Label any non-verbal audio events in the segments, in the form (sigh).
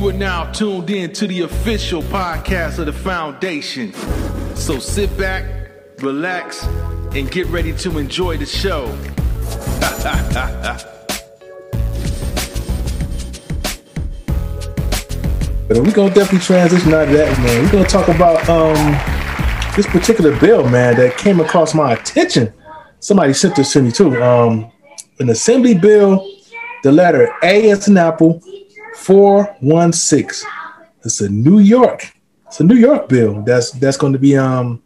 You are now tuned in to the official podcast of the foundation. So sit back, relax, and get ready to enjoy the show. (laughs) We're gonna definitely transition out of that, man. We're gonna talk about um this particular bill, man, that came across my attention. Somebody sent this to me too. Um, an assembly bill, the letter A as an apple, 416. It's a New York, it's a New York bill that's that's going to be um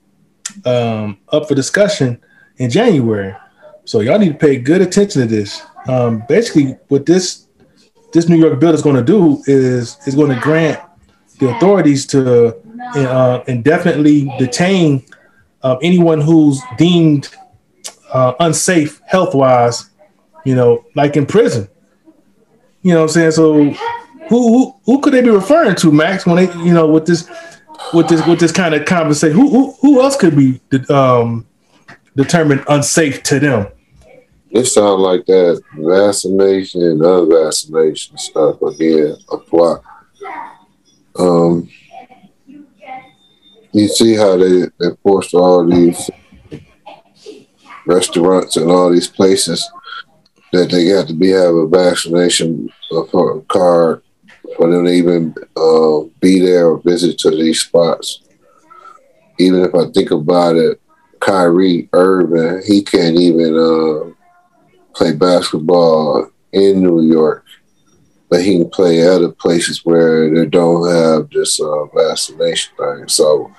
um up for discussion in January. So y'all need to pay good attention to this. Um, basically, what this this New York bill is going to do is is going to grant the authorities to uh, indefinitely detain uh, anyone who's deemed uh, unsafe health wise, you know, like in prison. You know what I'm saying? So who, who could they be referring to, Max, when they you know with this with this with this kind of conversation? Who who, who else could be um, determined unsafe to them? it sounds like that vaccination and unvaccination stuff again apply. Um, you see how they, forced all these restaurants and all these places that they got to be have a vaccination card for them to even uh, be there or visit to these spots. Even if I think about it, Kyrie Irving, he can't even uh, play basketball in New York, but he can play other places where they don't have this uh, vaccination thing. So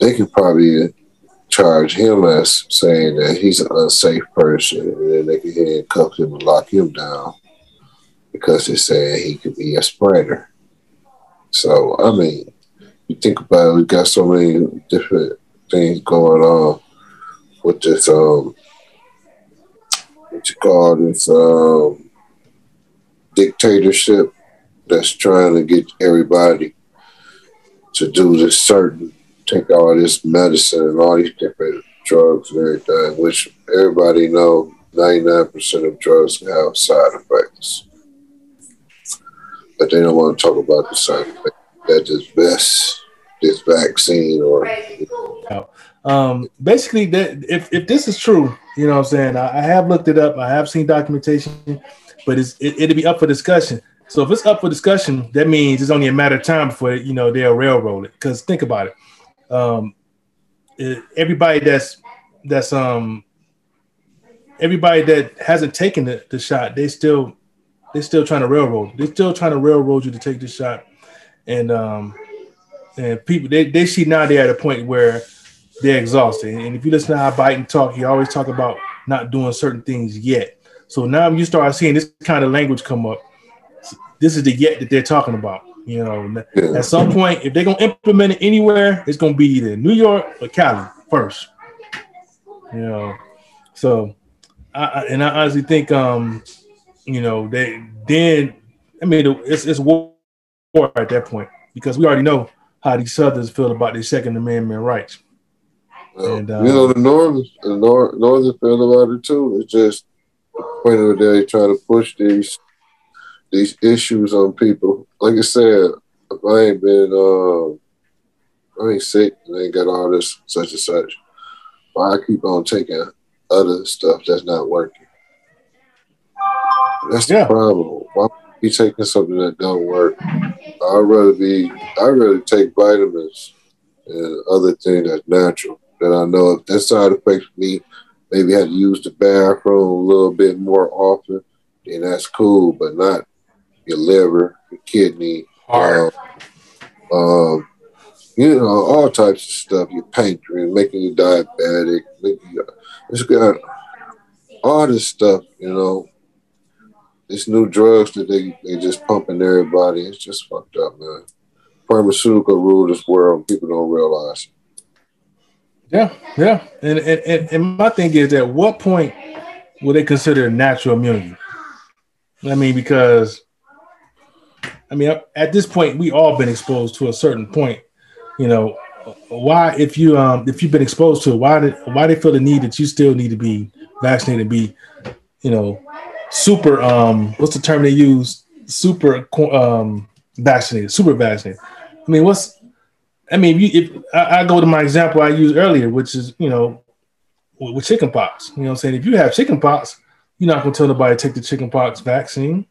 they could probably charge him as saying that he's an unsafe person, and then they can handcuff him and lock him down because they said he could be a spreader. So I mean, you think about it, we got so many different things going on with this um what you call this um, dictatorship that's trying to get everybody to do this certain, take all this medicine and all these different drugs and everything, which everybody know 99% of drugs have side effects. But they don't want to talk about the side. That is best, this vaccine or. Um, basically, that if, if this is true, you know what I'm saying? I, I have looked it up. I have seen documentation, but it's, it, it'll be up for discussion. So if it's up for discussion, that means it's only a matter of time before you know they'll railroad it. Because think about it, um, everybody that's that's um everybody that hasn't taken the, the shot, they still they're still trying to railroad. They're still trying to railroad you to take this shot, and um and people they they see now they're at a point where they're exhausted. And if you listen to how Biden talk, he always talk about not doing certain things yet. So now you start seeing this kind of language come up. This is the yet that they're talking about. You know, at some point, if they're gonna implement it anywhere, it's gonna be either New York or Cali first. You know, so I, and I honestly think, um, you know, they then I mean it's it's war at that point because we already know how these Southerners feel about their Second Amendment rights. And, uh, you know, the Northern, the Nor- Northern feel about it too. It's just the point of the day trying to push these these issues on people. Like I said, if I ain't been, uh, I ain't sick and I ain't got all this such and such, why I keep on taking other stuff that's not working? That's the yeah. problem. Why be taking something that don't work? I'd rather be, I'd rather take vitamins and other things that's natural that I know if that side affects me, maybe have to use the bathroom a little bit more often, then that's cool, but not your liver, your kidney, um, um, you know, all types of stuff, your pancreas, making you diabetic, making you, it's got all this stuff, you know. These new drugs that they, they just pumping everybody, it's just fucked up, man. Pharmaceutical rule this world, people don't realize. Yeah, yeah. And, and and my thing is at what point will they consider natural immunity? I mean, because I mean, at this point, we all been exposed to a certain point. You know, why if you um if you've been exposed to it, why did why they feel the need that you still need to be vaccinated and be, you know, super um what's the term they use? super um, vaccinated, super vaccinated. I mean, what's I mean, if, you, if I, I, go to my example I used earlier, which is you know with, with chicken pox. You know, I'm saying if you have chicken pox, you're not gonna tell nobody to take the chicken pox vaccine.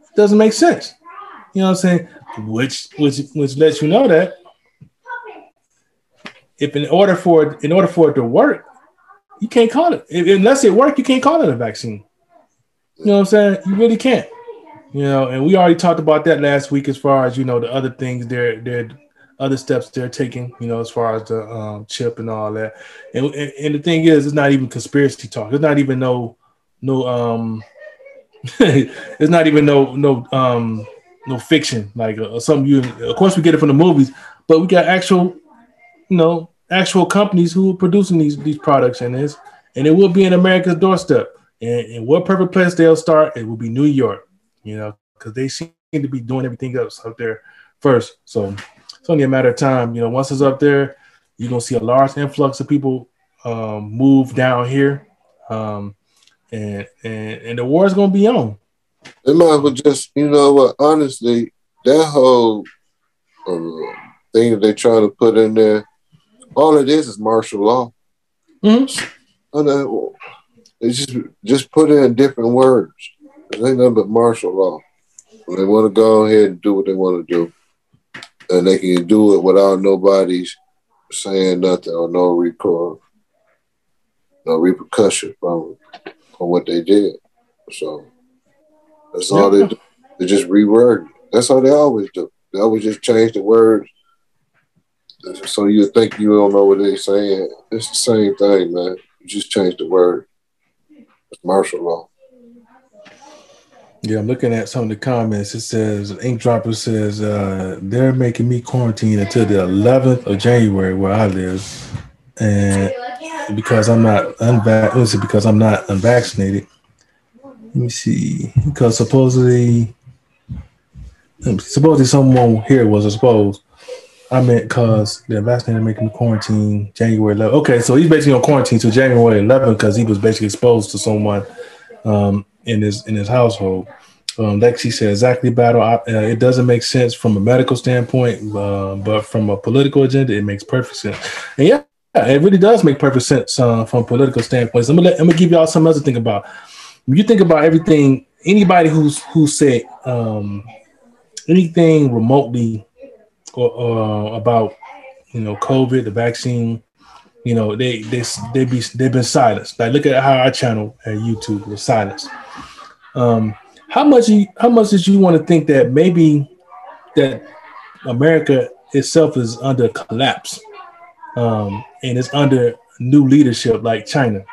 It doesn't make sense. You know what I'm saying? Which which which lets you know that if in order for it, in order for it to work, you can't call it unless it work. You can't call it a vaccine. You know what I'm saying? You really can't. You know, and we already talked about that last week as far as you know the other things they're they're other steps they're taking, you know, as far as the um, chip and all that. And, and, and the thing is, it's not even conspiracy talk. It's not even no no um, (laughs) it's not even no no um no fiction like uh, something you. Of course, we get it from the movies, but we got actual, you know, actual companies who are producing these these products and this, and it will be in America's doorstep. And, what perfect place they'll start? It will be New York, you know, because they seem to be doing everything else out there first. So it's only a matter of time. You know, once it's up there, you're gonna see a large influx of people um, move down here, um, and and and the war is gonna be on. They might as well just, you know what? Honestly, that whole uh, thing that they're trying to put in there, all it is is martial law. Mm-hmm. It's just just put in different words. It ain't nothing but martial law. When they want to go ahead and do what they want to do and they can do it without nobody's saying nothing or no record, no repercussion from from what they did. So that's all they do. They just reword. That's all they always do. They always just change the words. So you think you don't know what they're saying. It's the same thing, man. You just change the word. Martial law. Yeah, I'm looking at some of the comments. It says Ink Dropper says uh, they're making me quarantine until the 11th of January where I live, and because I'm not unvaccinated, because I'm not unvaccinated. Let me see, because supposedly, supposedly someone here was exposed. I meant because the vaccinated making quarantine January 11th. Okay, so he's basically on quarantine till January 11th because he was basically exposed to someone. Um, in his in his household. Um, Lexi said exactly battle. Uh, it doesn't make sense from a medical standpoint, uh, but from a political agenda, it makes perfect sense. And yeah, it really does make perfect sense uh, from a political standpoint. So I'm gonna let, I'm gonna give y'all some other thing about. When you think about everything, anybody who's who said um, anything remotely uh, about you know COVID, the vaccine, you know they they they be they've been silenced. Like look at how our channel at YouTube was silenced. Um, how much you, how much did you want to think that maybe that America itself is under collapse um, and it's under new leadership like China?